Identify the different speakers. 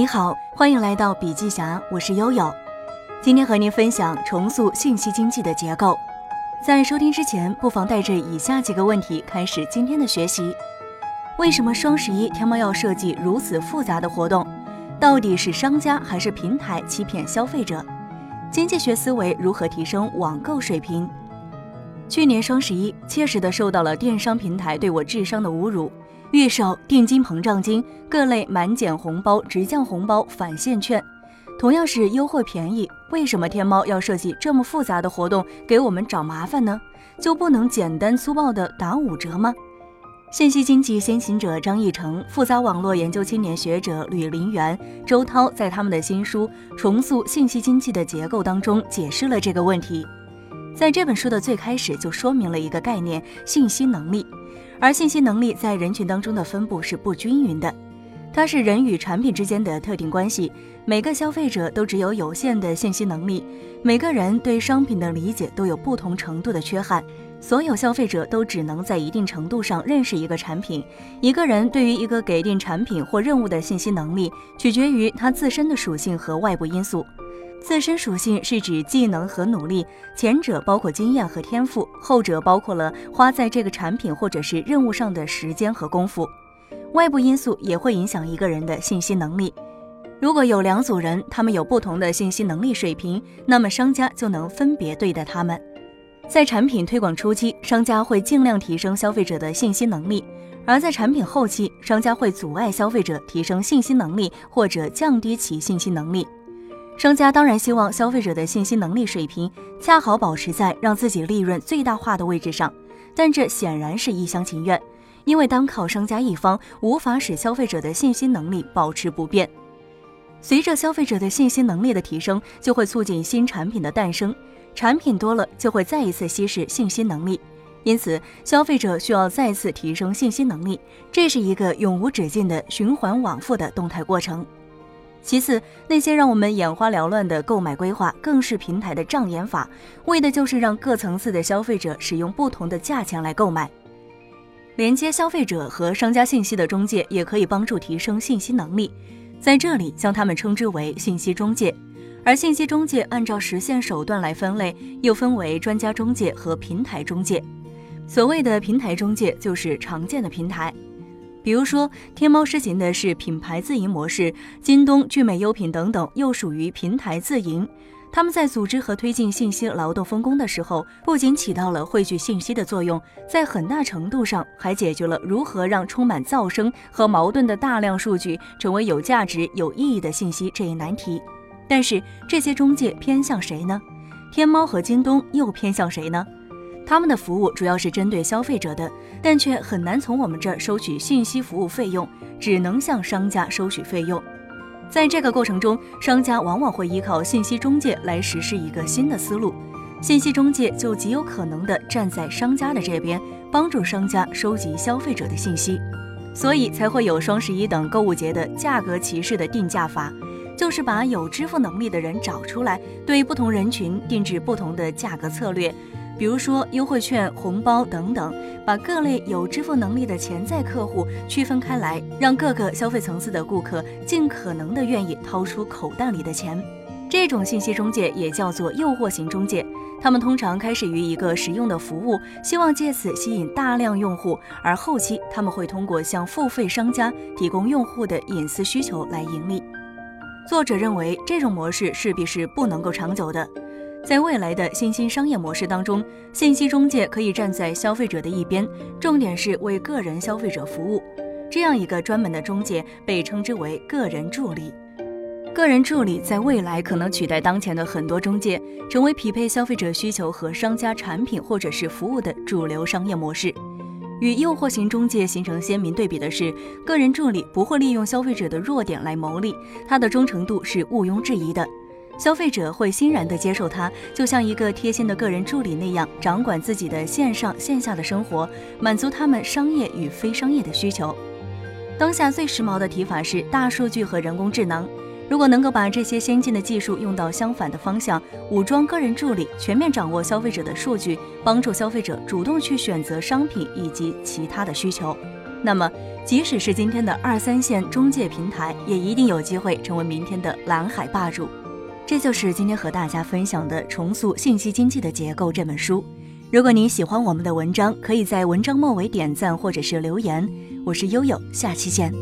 Speaker 1: 你好，欢迎来到笔记侠，我是悠悠。今天和您分享重塑信息经济的结构。在收听之前，不妨带着以下几个问题开始今天的学习：为什么双十一天猫要设计如此复杂的活动？到底是商家还是平台欺骗消费者？经济学思维如何提升网购水平？去年双十一，切实的受到了电商平台对我智商的侮辱。预售定金膨胀金、各类满减红包、直降红包、返现券，同样是优惠便宜，为什么天猫要设计这么复杂的活动给我们找麻烦呢？就不能简单粗暴的打五折吗？信息经济先行者张义成、复杂网络研究青年学者吕林元、周涛在他们的新书《重塑信息经济的结构》当中解释了这个问题。在这本书的最开始就说明了一个概念：信息能力。而信息能力在人群当中的分布是不均匀的，它是人与产品之间的特定关系。每个消费者都只有有限的信息能力，每个人对商品的理解都有不同程度的缺憾。所有消费者都只能在一定程度上认识一个产品。一个人对于一个给定产品或任务的信息能力，取决于他自身的属性和外部因素。自身属性是指技能和努力，前者包括经验和天赋，后者包括了花在这个产品或者是任务上的时间和功夫。外部因素也会影响一个人的信息能力。如果有两组人，他们有不同的信息能力水平，那么商家就能分别对待他们。在产品推广初期，商家会尽量提升消费者的信息能力；而在产品后期，商家会阻碍消费者提升信息能力，或者降低其信息能力。商家当然希望消费者的信息能力水平恰好保持在让自己利润最大化的位置上，但这显然是一厢情愿，因为单靠商家一方无法使消费者的信息能力保持不变。随着消费者的信息能力的提升，就会促进新产品的诞生，产品多了就会再一次稀释信息能力，因此消费者需要再次提升信息能力，这是一个永无止境的循环往复的动态过程。其次，那些让我们眼花缭乱的购买规划，更是平台的障眼法，为的就是让各层次的消费者使用不同的价钱来购买。连接消费者和商家信息的中介，也可以帮助提升信息能力，在这里将他们称之为信息中介。而信息中介按照实现手段来分类，又分为专家中介和平台中介。所谓的平台中介，就是常见的平台。比如说，天猫实行的是品牌自营模式，京东、聚美优品等等又属于平台自营。他们在组织和推进信息劳动分工的时候，不仅起到了汇聚信息的作用，在很大程度上还解决了如何让充满噪声和矛盾的大量数据成为有价值、有意义的信息这一难题。但是，这些中介偏向谁呢？天猫和京东又偏向谁呢？他们的服务主要是针对消费者的，但却很难从我们这儿收取信息服务费用，只能向商家收取费用。在这个过程中，商家往往会依靠信息中介来实施一个新的思路，信息中介就极有可能的站在商家的这边，帮助商家收集消费者的信息。所以才会有双十一等购物节的价格歧视的定价法，就是把有支付能力的人找出来，对不同人群定制不同的价格策略。比如说优惠券、红包等等，把各类有支付能力的潜在客户区分开来，让各个消费层次的顾客尽可能的愿意掏出口袋里的钱。这种信息中介也叫做诱惑型中介，他们通常开始于一个实用的服务，希望借此吸引大量用户，而后期他们会通过向付费商家提供用户的隐私需求来盈利。作者认为这种模式势必是不能够长久的。在未来的新兴商业模式当中，信息中介可以站在消费者的一边，重点是为个人消费者服务。这样一个专门的中介被称之为个人助理。个人助理在未来可能取代当前的很多中介，成为匹配消费者需求和商家产品或者是服务的主流商业模式。与诱惑型中介形成鲜明对比的是，个人助理不会利用消费者的弱点来牟利，他的忠诚度是毋庸置疑的。消费者会欣然地接受它，就像一个贴心的个人助理那样，掌管自己的线上线下的生活，满足他们商业与非商业的需求。当下最时髦的提法是大数据和人工智能。如果能够把这些先进的技术用到相反的方向，武装个人助理，全面掌握消费者的数据，帮助消费者主动去选择商品以及其他的需求。那么即使是今天的二三线中介平台，也一定有机会成为明天的蓝海霸主。这就是今天和大家分享的《重塑信息经济的结构》这本书。如果您喜欢我们的文章，可以在文章末尾点赞或者是留言。我是悠悠，下期见。